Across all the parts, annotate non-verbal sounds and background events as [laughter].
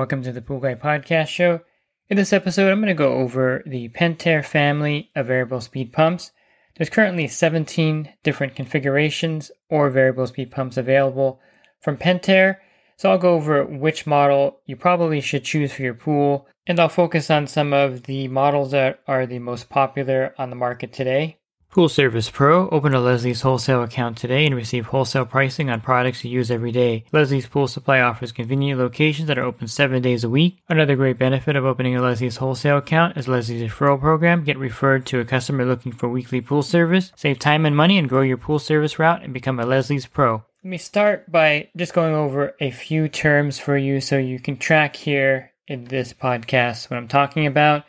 Welcome to the Pool Guy Podcast Show. In this episode, I'm going to go over the Pentair family of variable speed pumps. There's currently 17 different configurations or variable speed pumps available from Pentair. So I'll go over which model you probably should choose for your pool, and I'll focus on some of the models that are the most popular on the market today. Pool Service Pro. Open a Leslie's wholesale account today and receive wholesale pricing on products you use every day. Leslie's Pool Supply offers convenient locations that are open seven days a week. Another great benefit of opening a Leslie's wholesale account is Leslie's referral program. Get referred to a customer looking for weekly pool service. Save time and money and grow your pool service route and become a Leslie's Pro. Let me start by just going over a few terms for you so you can track here in this podcast what I'm talking about.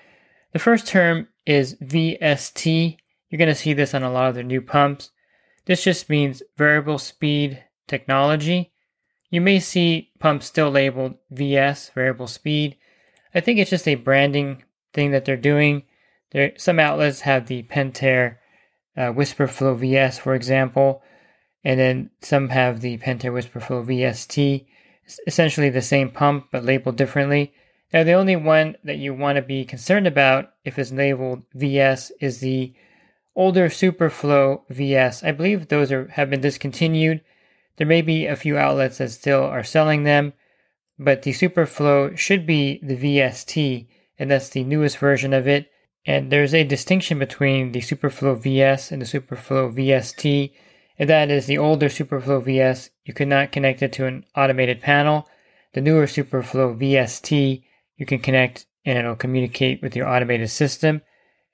The first term is VST. You're going to see this on a lot of the new pumps. This just means variable speed technology. You may see pumps still labeled VS, variable speed. I think it's just a branding thing that they're doing. There, some outlets have the Pentair uh, Whisper Flow VS, for example and then some have the Pentair Whisperflow VST. It's essentially the same pump but labeled differently. Now, the only one that you want to be concerned about if it's labeled VS is the older Superflow VS. I believe those are have been discontinued. There may be a few outlets that still are selling them, but the Superflow should be the VST, and that's the newest version of it. And there's a distinction between the Superflow VS and the Superflow VST and that is the older Superflow VS, you could not connect it to an automated panel. The newer Superflow VST, you can connect and it'll communicate with your automated system.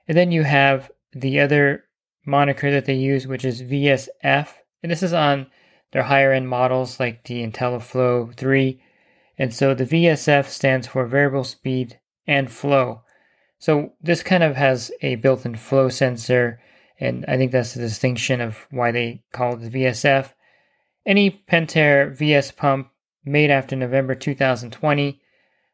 And then you have the other moniker that they use, which is VSF. And this is on their higher end models like the IntelliFlow 3. And so the VSF stands for variable speed and flow. So this kind of has a built in flow sensor and I think that's the distinction of why they call it the VSF. Any Pentair VS pump made after November 2020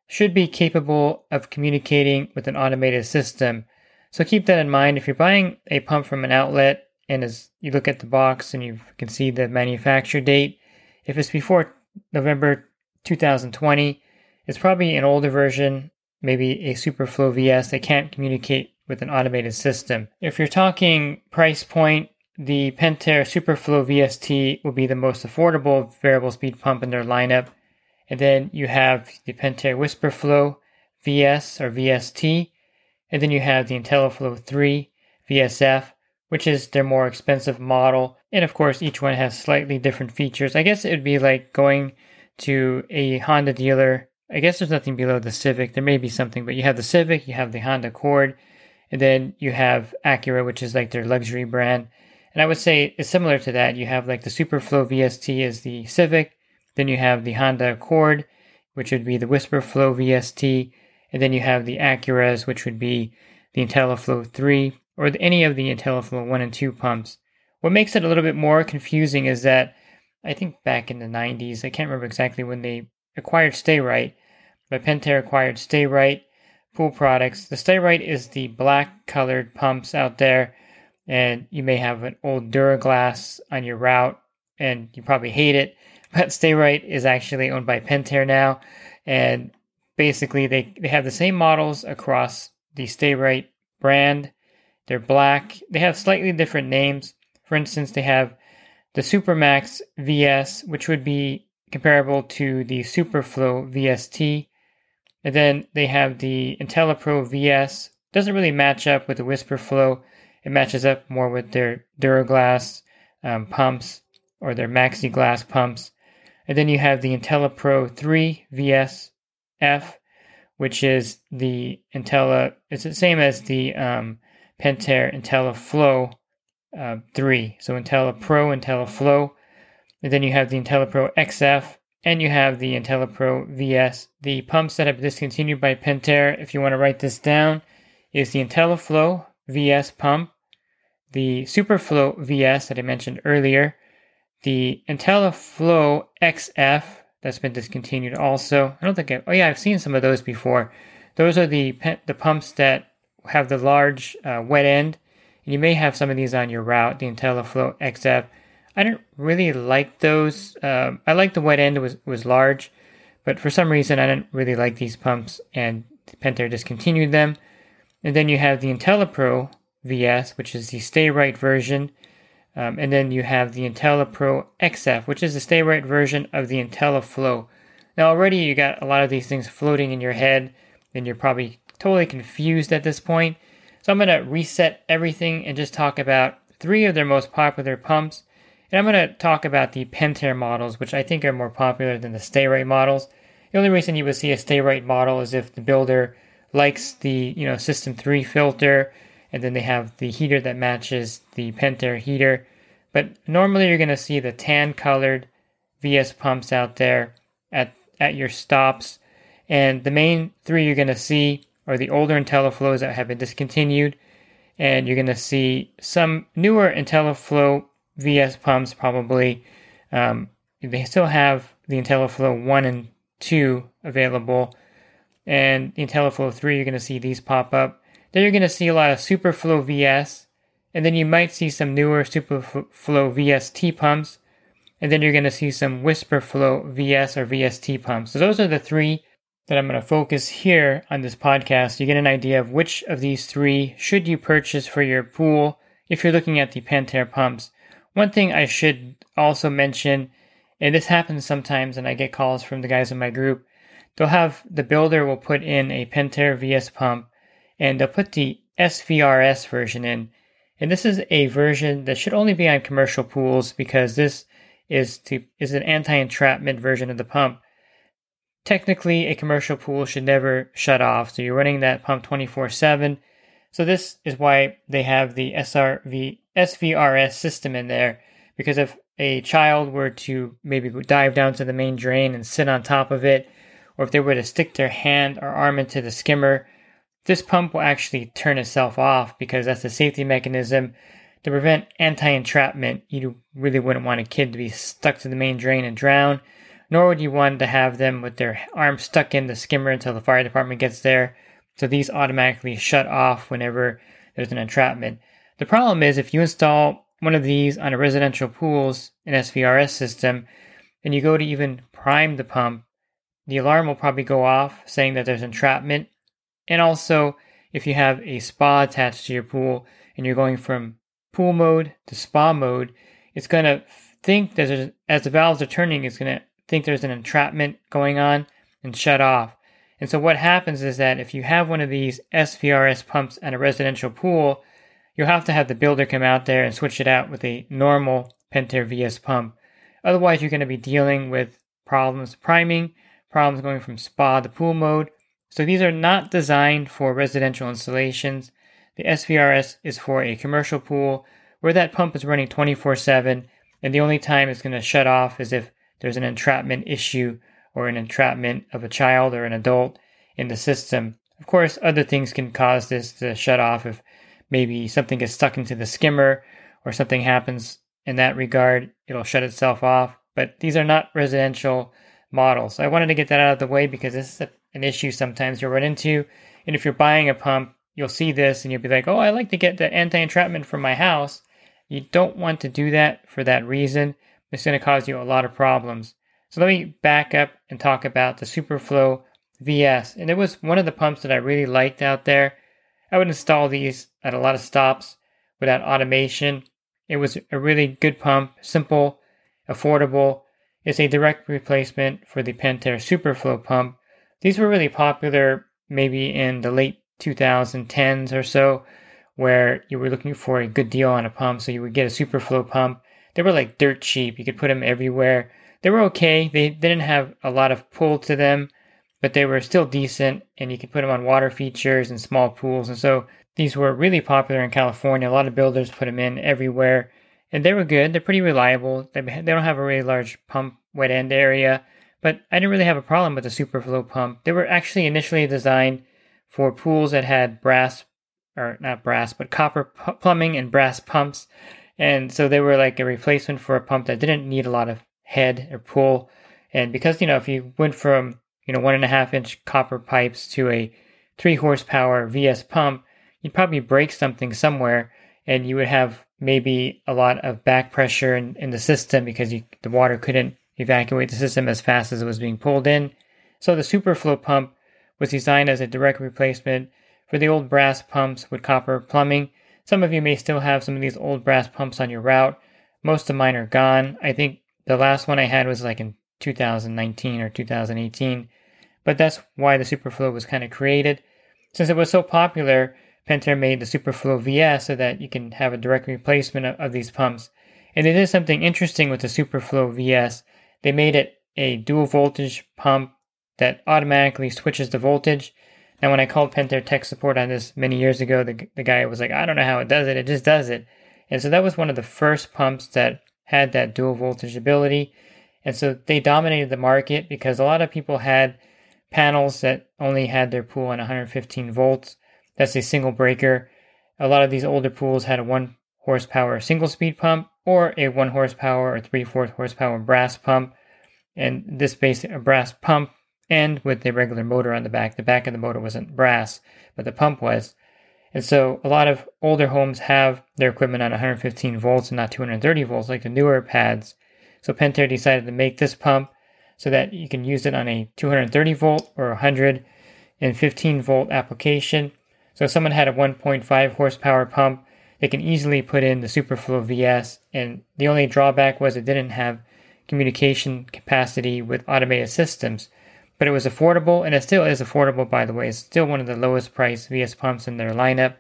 should be capable of communicating with an automated system. So keep that in mind. If you're buying a pump from an outlet and as you look at the box and you can see the manufacture date, if it's before November 2020, it's probably an older version, maybe a Superflow VS that can't communicate with an automated system. If you're talking price point, the Pentair Superflow VST will be the most affordable variable speed pump in their lineup. And then you have the Pentair Whisperflow VS or VST. And then you have the IntelliFlow 3 VSF, which is their more expensive model. And of course, each one has slightly different features. I guess it would be like going to a Honda dealer. I guess there's nothing below the Civic. There may be something, but you have the Civic, you have the Honda Accord, and then you have Acura, which is like their luxury brand. And I would say it's similar to that. You have like the Superflow VST is the Civic. Then you have the Honda Accord, which would be the Whisperflow VST. And then you have the Acuras, which would be the IntelliFlow 3 or any of the IntelliFlow 1 and 2 pumps. What makes it a little bit more confusing is that I think back in the 90s, I can't remember exactly when they acquired Sta-Rite, but Pentair acquired Sta-Rite pool products. The Sta-Rite is the black colored pumps out there, and you may have an old Dura-Glas on your route, and you probably hate it. [laughs] But Sta-Rite is actually owned by Pentair now, and basically they, they have the same models across the Sta-Rite brand. They're black. They have slightly different names. For instance, they have the Supermax VS, which would be comparable to the Superflow VST. And then they have the IntelliPro VS. Doesn't really match up with the Whisperflow. It matches up more with their Dura-Glas um, pumps or their Max-E-Glass pumps. And then you have the IntelliPro 3 VS F, which is the Intella. It's the same as the um, Pentair IntelliFlow uh, three. So IntelliPro, IntelliFlow, and then you have the IntelliPro XF, and you have the IntelliPro VS. The pumps that have been discontinued by Pentair, if you want to write this down, is the IntelliFlow VS pump, the SuperFlow VS that I mentioned earlier, the IntelliFlow XF that's been discontinued also. I don't think I, oh yeah, I've seen some of those before. Those are the the pumps that have the large uh, wet end. And you may have some of these on your route, the IntelliFlow XF. I don't really like those. Um, I like the wet end was was large, but for some reason I didn't really like these pumps, and Pentair discontinued them. And then you have the IntelliPro VS, which is the Sta-Rite version. Um, and then you have the IntelliPro XF, which is the Sta-Rite version of the IntelliFlow. Now already you got a lot of these things floating in your head, and you're probably totally confused at this point. So I'm going to reset everything and just talk about three of their most popular pumps. And I'm going to talk about the Pentair models, which I think are more popular than the Sta-Rite models. The only reason you would see a Sta-Rite model is if the builder likes the you know System 3 filter, and then they have the heater that matches the Pentair heater. But normally you're going to see the tan colored VS pumps out there at, at your stops. And the main three you're going to see are the older IntelliFlows that have been discontinued. And you're going to see some newer IntelliFlow VS pumps probably. Um, they still have the IntelliFlow 1 and 2 available. And the IntelliFlow 3, you're going to see these pop up. Then you're going to see a lot of Superflow VS. And then you might see some newer Superflow VST pumps. And then you're going to see some WhisperFlow VS or VST pumps. So those are the three that I'm going to focus here on this podcast. You get an idea of which of these three should you purchase for your pool if you're looking at the Pentair pumps. One thing I should also mention, and this happens sometimes, and I get calls from the guys in my group, they'll have the builder will put in a Pentair VS pump and they'll put the SVRS version in. And this is a version that should only be on commercial pools because this is to is an anti-entrapment version of the pump. Technically, a commercial pool should never shut off, so you're running that pump 24/7. So this is why they have the SRV SVRS system in there because if a child were to maybe dive down to the main drain and sit on top of it, or if they were to stick their hand or arm into the skimmer, this pump will actually turn itself off because that's a safety mechanism to prevent anti-entrapment. You really wouldn't want a kid to be stuck to the main drain and drown nor would you want to have them with their arms stuck in the skimmer until the fire department gets there. So these automatically shut off whenever there's an entrapment. The problem is if you install one of these on a residential pool's an SVRS system, and you go to even prime the pump, the alarm will probably go off saying that there's entrapment. And also, if you have a spa attached to your pool and you're going from pool mode to spa mode, it's going to think that as the valves are turning, it's going to think there's an entrapment going on and shut off. And so what happens is that if you have one of these SVRS pumps at a residential pool, you'll have to have the builder come out there and switch it out with a normal Pentair VS pump. Otherwise, you're going to be dealing with problems priming, problems going from spa to pool mode. So these are not designed for residential installations. The SVRS is for a commercial pool where that pump is running 24 7, and the only time it's going to shut off is if there's an entrapment issue or an entrapment of a child or an adult in the system. Of course, other things can cause this to shut off if maybe something gets stuck into the skimmer or something happens in that regard, it'll shut itself off. But these are not residential models. So I wanted to get that out of the way because this is a, an issue sometimes you'll run into. And if you're buying a pump, you'll see this and you'll be like, oh, I like to get the anti entrapment from my house. You don't want to do that for that reason it's going to cause you a lot of problems. So let me back up and talk about the Superflow VS. And it was one of the pumps that I really liked out there. I would install these at a lot of stops without automation. It was a really good pump, simple, affordable. It's a direct replacement for the Pentair Superflow pump. These were really popular maybe in the late 2010s or so, where you were looking for a good deal on a pump. So you would get a Superflow pump they were like dirt cheap. You could put them everywhere. They were okay. They, didn't have a lot of pull to them, but they were still decent, and you could put them on water features and small pools. And so these were really popular in California. A lot of builders put them in everywhere, and they were good. They're pretty reliable. They, they don't have a really large pump wet end area, but I didn't really have a problem with the Superflow pump. They were actually initially designed for pools that had brass, or not brass, but copper plumbing and brass pumps. And so they were like a replacement for a pump that didn't need a lot of head or pull. And because, you know, if you went from, you know, one and a half inch copper pipes to a three horsepower VS pump, you'd probably break something somewhere and you would have maybe a lot of back pressure in, in the system because you, the water couldn't evacuate the system as fast as it was being pulled in. So the Superflow pump was designed as a direct replacement for the old brass pumps with copper plumbing. Some of you may still have some of these old brass pumps on your route. Most of mine are gone. I think the last one I had was like in 2019 or 2018. But that's why the Superflow was kind of created. Since it was so popular, Pentair made the Superflow VS so that you can have a direct replacement of, of these pumps. And they did something interesting with the Superflow VS. They made it a dual voltage pump that automatically switches the voltage. Now, when I called Pentair tech support on this many years ago, the, the guy was like, I don't know how it does it, it just does it. And so that was one of the first pumps that had that dual voltage ability. And so they dominated the market because a lot of people had panels that only had their pool on 115 volts. That's a single breaker. A lot of these older pools had a one horsepower single speed pump or a one horsepower or three fourth horsepower brass pump. And this basic brass pump and with a regular motor on the back. The back of the motor wasn't brass, but the pump was. And so a lot of older homes have their equipment on 115 volts and not 230 volts like the newer pads. So Pentair decided to make this pump so that you can use it on a 230 volt or 115 volt application. So if someone had a 1.5 horsepower pump, they can easily put in the Superflow VS. And the only drawback was it didn't have communication capacity with automated systems. But it was affordable, and it still is affordable, by the way. It's still one of the lowest priced VS pumps in their lineup.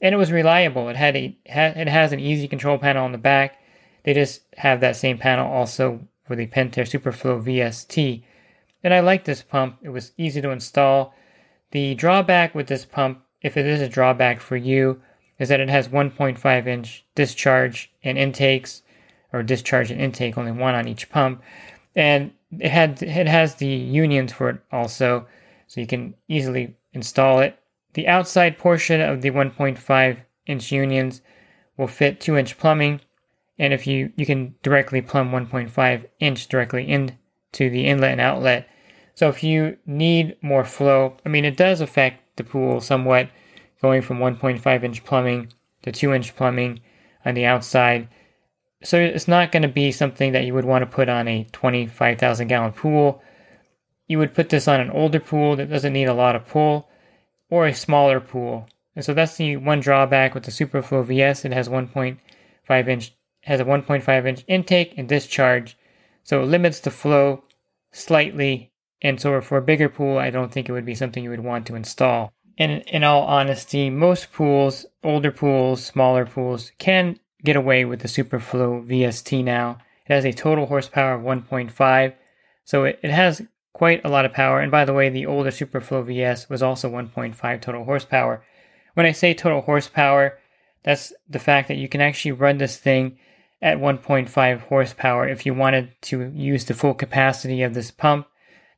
And it was reliable. It had a it has an easy control panel on the back. They just have that same panel also for the Pentair Superflow VST. And I like this pump. It was easy to install. The drawback with this pump, if it is a drawback for you, is that it has 1.5 inch discharge and intakes, or discharge and intake, only one on each pump. And it had it has the unions for it also, so you can easily install it. The outside portion of the 1.5 inch unions will fit 2 inch plumbing, and if you you can directly plumb 1.5 inch directly into the inlet and outlet. So if you need more flow, I mean it does affect the pool somewhat, going from 1.5 inch plumbing to 2 inch plumbing on the outside so it's not going to be something that you would want to put on a 25,000 gallon pool. You would put this on an older pool that doesn't need a lot of pull or a smaller pool. And so that's the one drawback with the Superflow VS. It has 1.5 inch has a 1.5 inch intake and discharge, so it limits the flow slightly. And so for a bigger pool, I don't think it would be something you would want to install. And in all honesty, most pools, older pools, smaller pools, can get away with the Superflow VST now. It has a total horsepower of 1.5, so it, it has quite a lot of power. And by the way, the older Superflow VS was also 1.5 total horsepower. When I say total horsepower, that's the fact that you can actually run this thing at 1.5 horsepower if you wanted to use the full capacity of this pump.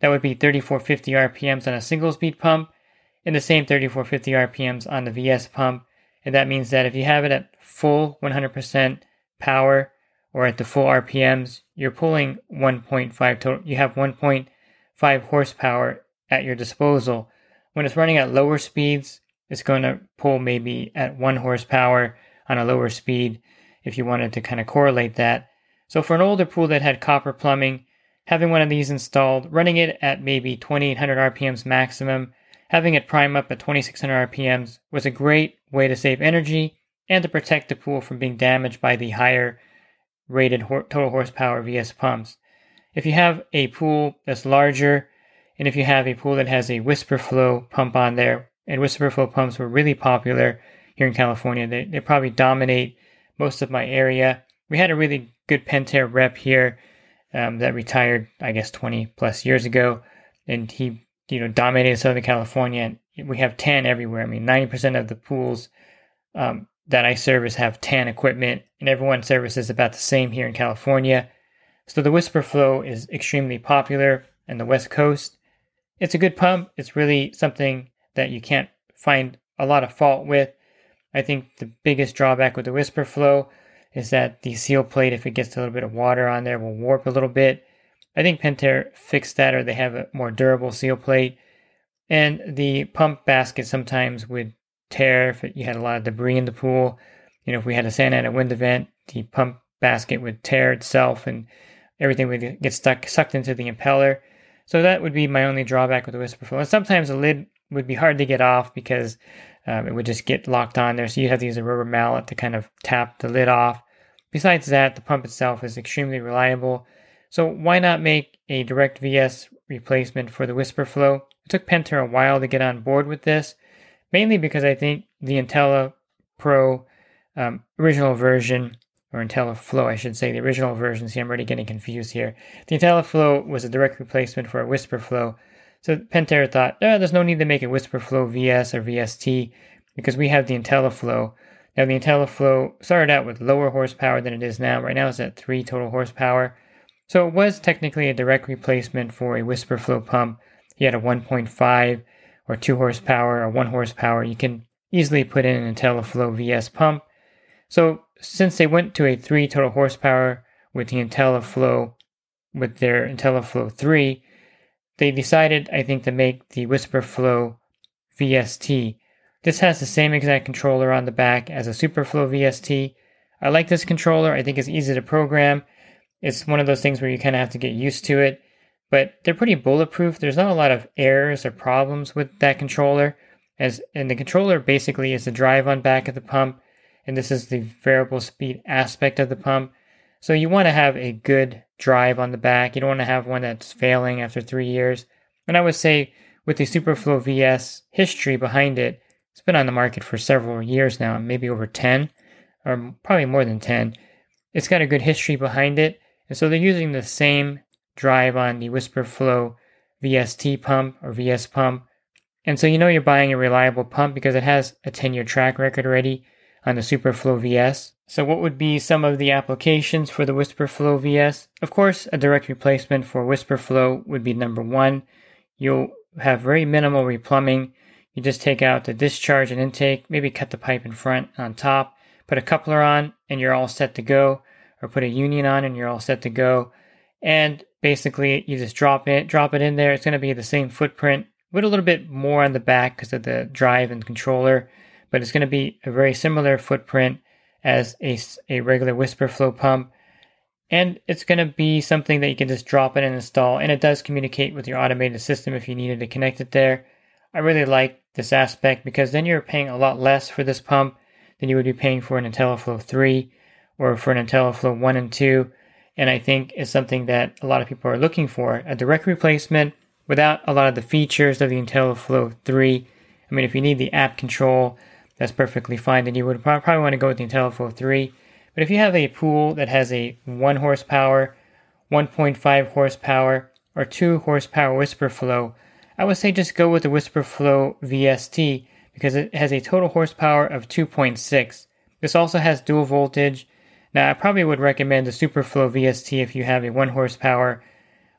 That would be 3450 RPMs on a single speed pump and the same 3450 RPMs on the VS pump. And that means that if you have it at full 100% power or at the full RPMs, you're pulling 1.5 total. You have 1.5 horsepower at your disposal. When it's running at lower speeds, it's going to pull maybe at 1 horsepower on a lower speed if you wanted to kind of correlate that. So for an older pool that had copper plumbing, having one of these installed, running it at maybe 2800 RPMs maximum, having it prime up at 2600 RPMs was a great way to save energy and to protect the pool from being damaged by the higher rated total horsepower VS pumps. If you have a pool that's larger, and if you have a pool that has a whisper flow pump on there, and whisper flow pumps were really popular here in California, they, they probably dominate most of my area. We had a really good Pentair rep here um, that retired, I guess, 20 plus years ago, and he, you know, dominated Southern California. We have tan everywhere. I mean, 90% of the pools um, that I service have tan equipment, and everyone services about the same here in California. So the Whisper Flow is extremely popular in the West Coast. It's a good pump. It's really something that you can't find a lot of fault with. I think the biggest drawback with the Whisper Flow is that the seal plate, if it gets a little bit of water on there, will warp a little bit. I think Pentair fixed that, or they have a more durable seal plate. And the pump basket sometimes would tear if you had a lot of debris in the pool. You know, if we had a Santa Ana wind event, the pump basket would tear itself and everything would get stuck sucked into the impeller. So that would be my only drawback with the Whisper Flow. And sometimes the lid would be hard to get off because um, it would just get locked on there. So you'd have to use a rubber mallet to kind of tap the lid off. Besides that, the pump itself is extremely reliable. So why not make a direct VS replacement for the Whisper Flow? It took Pentair a while to get on board with this, mainly because I think the Intella Pro um, original version, or IntelliFlow, I should say, the original version. See, I'm already getting confused here. The IntelliFlow was a direct replacement for a Whisper Flow. So Pentair thought, oh, there's no need to make a Whisper Flow VS or VST because we have the IntelliFlow. Now, the IntelliFlow started out with lower horsepower than it is now. Right now, it's at 3 total horsepower. So it was technically a direct replacement for a Whisper Flow pump. You had a 1.5 or 2 horsepower or 1 horsepower. You can easily put in an IntelliFlow VS pump. So since they went to a 3 total horsepower with the IntelliFlow, with their IntelliFlow 3, they decided, I think, to make the Whisper Flow VST. This has the same exact controller on the back as a Superflow VST. I like this controller. I think it's easy to program. It's one of those things where you kind of have to get used to it, but they're pretty bulletproof. There's not a lot of errors or problems with that controller. As and the controller basically is the drive on back of the pump, and this is the variable speed aspect of the pump. So you want to have a good drive on the back. You don't want to have one that's failing after three years. And I would say with the Superflow VS history behind it, it's been on the market for several years now, maybe over 10, or probably more than 10. It's got a good history behind it. And so they're using the same drive on the Whisper Flow VST pump or VS pump. And so you know you're buying a reliable pump because it has a 10 year track record already on the Superflow VS. So what would be some of the applications for the Whisper Flow VS? Of course, a direct replacement for Whisper Flow would be number one. You'll have very minimal replumbing. You just take out the discharge and intake, maybe cut the pipe in front on top, put a coupler on, and you're all set to go or put a union on and you're all set to go. And basically you just drop it, drop it in there. It's going to be the same footprint with a little bit more on the back because of the drive and controller, but it's going to be a very similar footprint as a, a regular whisper flow pump. And it's going to be something that you can just drop in and install. And it does communicate with your automated system if you needed to connect it there. I really like this aspect because then you're paying a lot less for this pump than you would be paying for an IntelliFlow 3 or for an IntelliFlow 1 and 2. And I think is something that a lot of people are looking for a direct replacement without a lot of the features of the IntelliFlow 3. I mean, if you need the app control, that's perfectly fine. Then you would probably want to go with the IntelliFlow 3. But if you have a pool that has a 1 horsepower, 1.5 horsepower, or 2 horsepower whisper flow, I would say just go with the Whisper Flow VST because it has a total horsepower of 2.6. This also has dual voltage now, I probably would recommend the Superflow VST if you have a 1 horsepower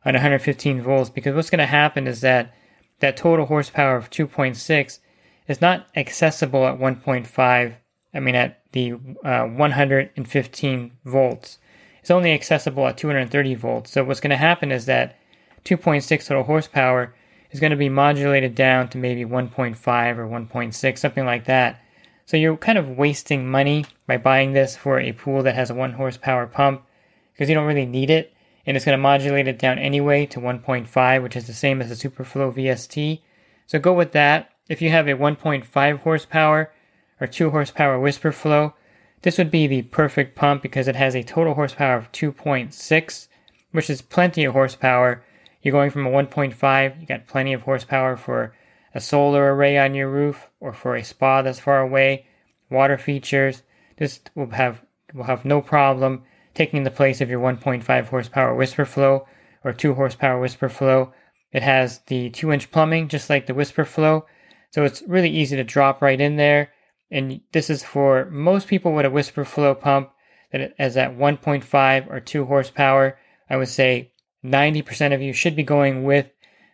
on 115 volts because what's going to happen is that that total horsepower of 2.6 is not accessible at 1.5, I mean at the uh, 115 volts. It's only accessible at 230 volts. So what's going to happen is that 2.6 total horsepower is going to be modulated down to maybe 1.5 or 1.6, something like that. So you're kind of wasting money by buying this for a pool that has a 1 horsepower pump because you don't really need it and it's going to modulate it down anyway to 1.5 which is the same as the Superflow VST. So go with that. If you have a 1.5 horsepower or 2 horsepower Whisper Flow, this would be the perfect pump because it has a total horsepower of 2.6 which is plenty of horsepower. You're going from a 1.5, you got plenty of horsepower for a solar array on your roof or for a spa that's far away, water features. This will have will have no problem taking the place of your 1.5 horsepower Whisper Flow or 2 horsepower Whisper Flow. It has the 2 inch plumbing just like the Whisper Flow, So it's really easy to drop right in there. And this is for most people with a whisper flow pump that is at 1.5 or 2 horsepower. I would say 90% of you should be going with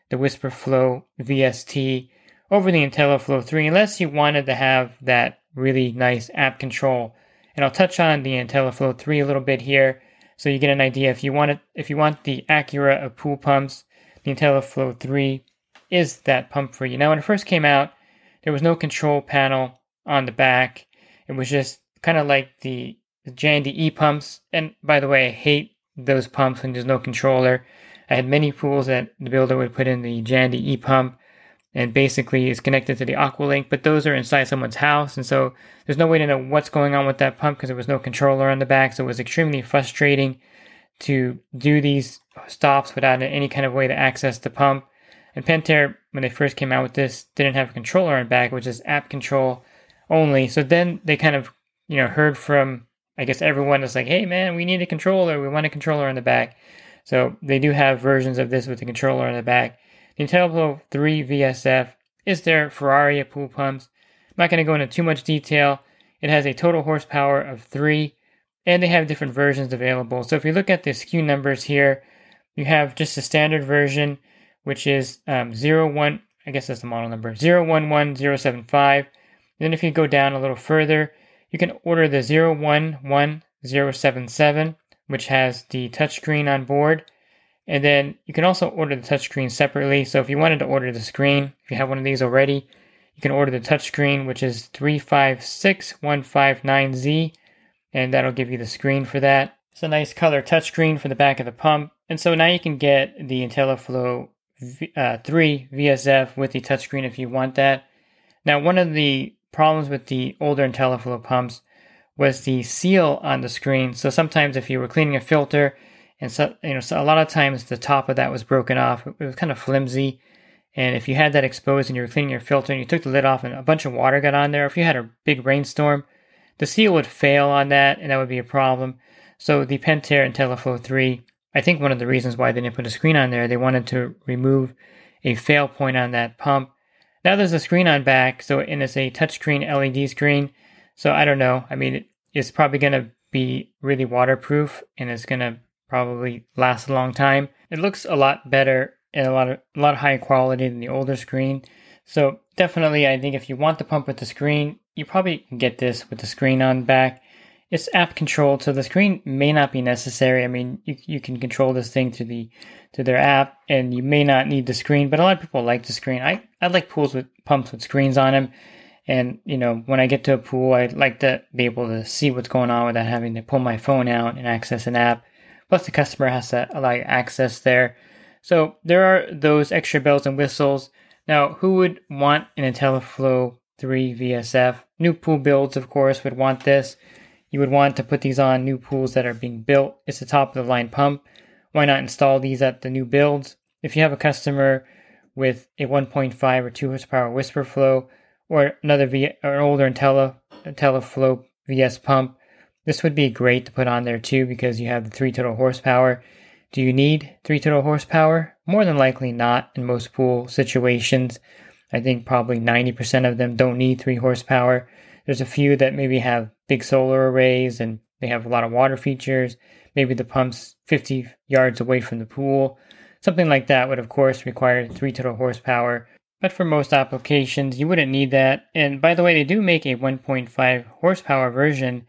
the Whisper Flow VST over the IntelliFlow 3 unless you wanted to have that really nice app control. And I'll touch on the IntelliFlow 3 a little bit here so you get an idea if you want it if you want the Acura of pool pumps, the IntelliFlow 3 is that pump for you. Now when it first came out, there was no control panel on the back. It was just kind of like the, the Jandy E pumps. And by the way, I hate those pumps when there's no controller. I had many pools that the builder would put in the Jandy E pump and basically is connected to the Aqualink, but those are inside someone's house. And so there's no way to know what's going on with that pump because there was no controller on the back. So it was extremely frustrating to do these stops without any kind of way to access the pump. And Pentair, when they first came out with this, didn't have a controller on the back, which is app control only. So then they kind of, you know, heard from, I guess everyone is like, hey man, we need a controller. We want a controller on the back. So they do have versions of this with the controller on the back. The IntelliFlow 3 VSF is their Ferrari pool pumps. I'm not going to go into too much detail. It has a total horsepower of 3, and they have different versions available. So if you look at the SKU numbers here, you have just a standard version, which is um, 01, I guess that's the model number, 011075. Then if you go down a little further, you can order the 011077, which has the touchscreen on board. And then you can also order the touchscreen separately. So if you wanted to order the screen, if you have one of these already, you can order the touchscreen, which is 356159Z, and that'll give you the screen for that. It's a nice color touchscreen for the back of the pump. And so now you can get the IntelliFlow uh, 3 VSF with the touchscreen if you want that. Now, one of the problems with the older IntelliFlow pumps was the seal on the screen. So sometimes if you were cleaning a filter, and so you know, so a lot of times the top of that was broken off. It was kind of flimsy, and if you had that exposed and you were cleaning your filter and you took the lid off and a bunch of water got on there, if you had a big rainstorm, the seal would fail on that, and that would be a problem. So the Pentair and IntelliFlow 3, I think one of the reasons why they didn't put a screen on there, they wanted to remove a fail point on that pump now there's a screen on back, so and it's a touchscreen LED screen. So I don't know. I mean, it's probably going to be really waterproof and it's going to probably last a long time. It looks a lot better and a lot of a lot higher quality than the older screen. So definitely, I think if you want the pump with the screen, you probably can get this with the screen on back. It's app controlled, so the screen may not be necessary. I mean, you, you can control this thing to the to their app, and you may not need the screen. But a lot of people like the screen. I I like pools with pumps with screens on them, and you know when I get to a pool, I like to be able to see what's going on without having to pull my phone out and access an app. Plus, the customer has to allow access there. So there are those extra bells and whistles. Now, who would want an IntelliFlow 3 VSF? New pool builds, of course, would want this. You would want to put these on new pools that are being built. It's the top of the line pump. Why not install these at the new builds? If you have a customer with a 1.5 or 2 horsepower Whisper Flow or another v, or an older Intella, IntelliFlow VS pump, this would be great to put on there too because you have the 3 total horsepower. Do you need 3 total horsepower? More than likely not in most pool situations. I think probably 90% of them don't need 3 horsepower. There's a few that maybe have big solar arrays and they have a lot of water features. Maybe the pump's 50 yards away from the pool. Something like that would, of course, require 3 total horsepower. But for most applications, you wouldn't need that. And by the way, they do make a 1.5 horsepower version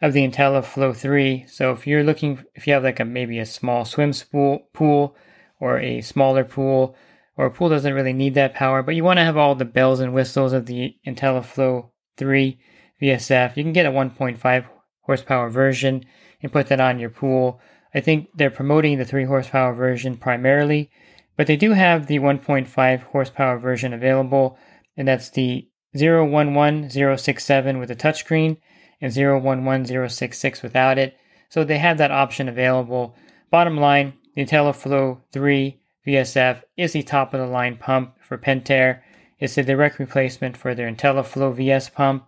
of the IntelliFlow 3. So if you're looking, if you have like a maybe a small swim pool, pool or a smaller pool, or a pool doesn't really need that power, but you want to have all the bells and whistles of the IntelliFlow 3 VSF. You can get a 1.5 horsepower version and put that on your pool. I think they're promoting the 3 horsepower version primarily, but they do have the 1.5 horsepower version available, and that's the 011067 with a touchscreen and 011066 without it. So they have that option available. Bottom line, the IntelliFlow 3 VSF is the top of the line pump for Pentair. It's a direct replacement for their IntelliFlow VS pump.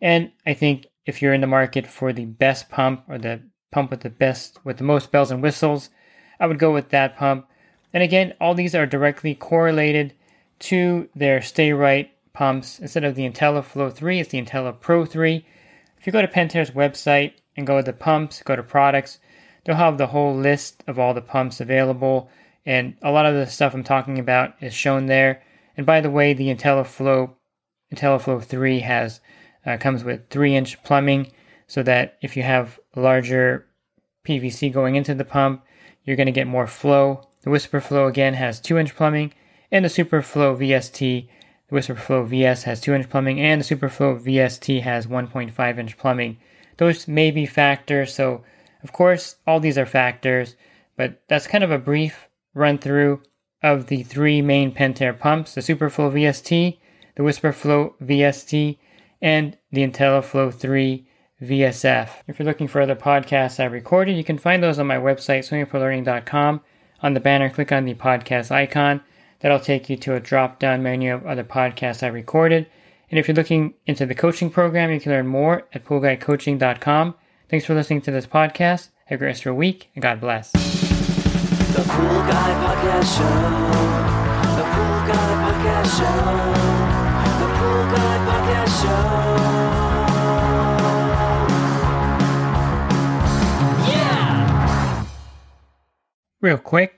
And I think if you're in the market for the best pump or the pump with the best, with the most bells and whistles, I would go with that pump. And again, all these are directly correlated to their Sta-Rite pumps. Instead of the IntelliFlow 3, it's the IntelliPro 3. If you go to Pentair's website and go to the pumps, go to products, they'll have the whole list of all the pumps available. And a lot of the stuff I'm talking about is shown there. And by the way, the IntelliFlow IntelliFlow 3 has uh, comes with 3 inch plumbing so that if you have larger PVC going into the pump, you're going to get more flow. The WhisperFlow again has 2 inch plumbing, and the SuperFlow VST, the WhisperFlow VS has 2 inch plumbing, and the SuperFlow VST has 1.5 inch plumbing. Those may be factors, so of course, all these are factors, but that's kind of a brief run through of the three main Pentair pumps the SuperFlow VST, the WhisperFlow VST, and the IntelliFlow 3 VSF. If you're looking for other podcasts I recorded, you can find those on my website, swimmingpoollearning.com. On the banner, click on the podcast icon. That'll take you to a drop down menu of other podcasts I recorded. And if you're looking into the coaching program, you can learn more at poolguycoaching.com. Thanks for listening to this podcast. Have a great rest of your week, and God bless. The Pool Guy Podcast Show. The Pool Guy Podcast Show. The Pool Guy Podcast Show. Yeah! Real quick,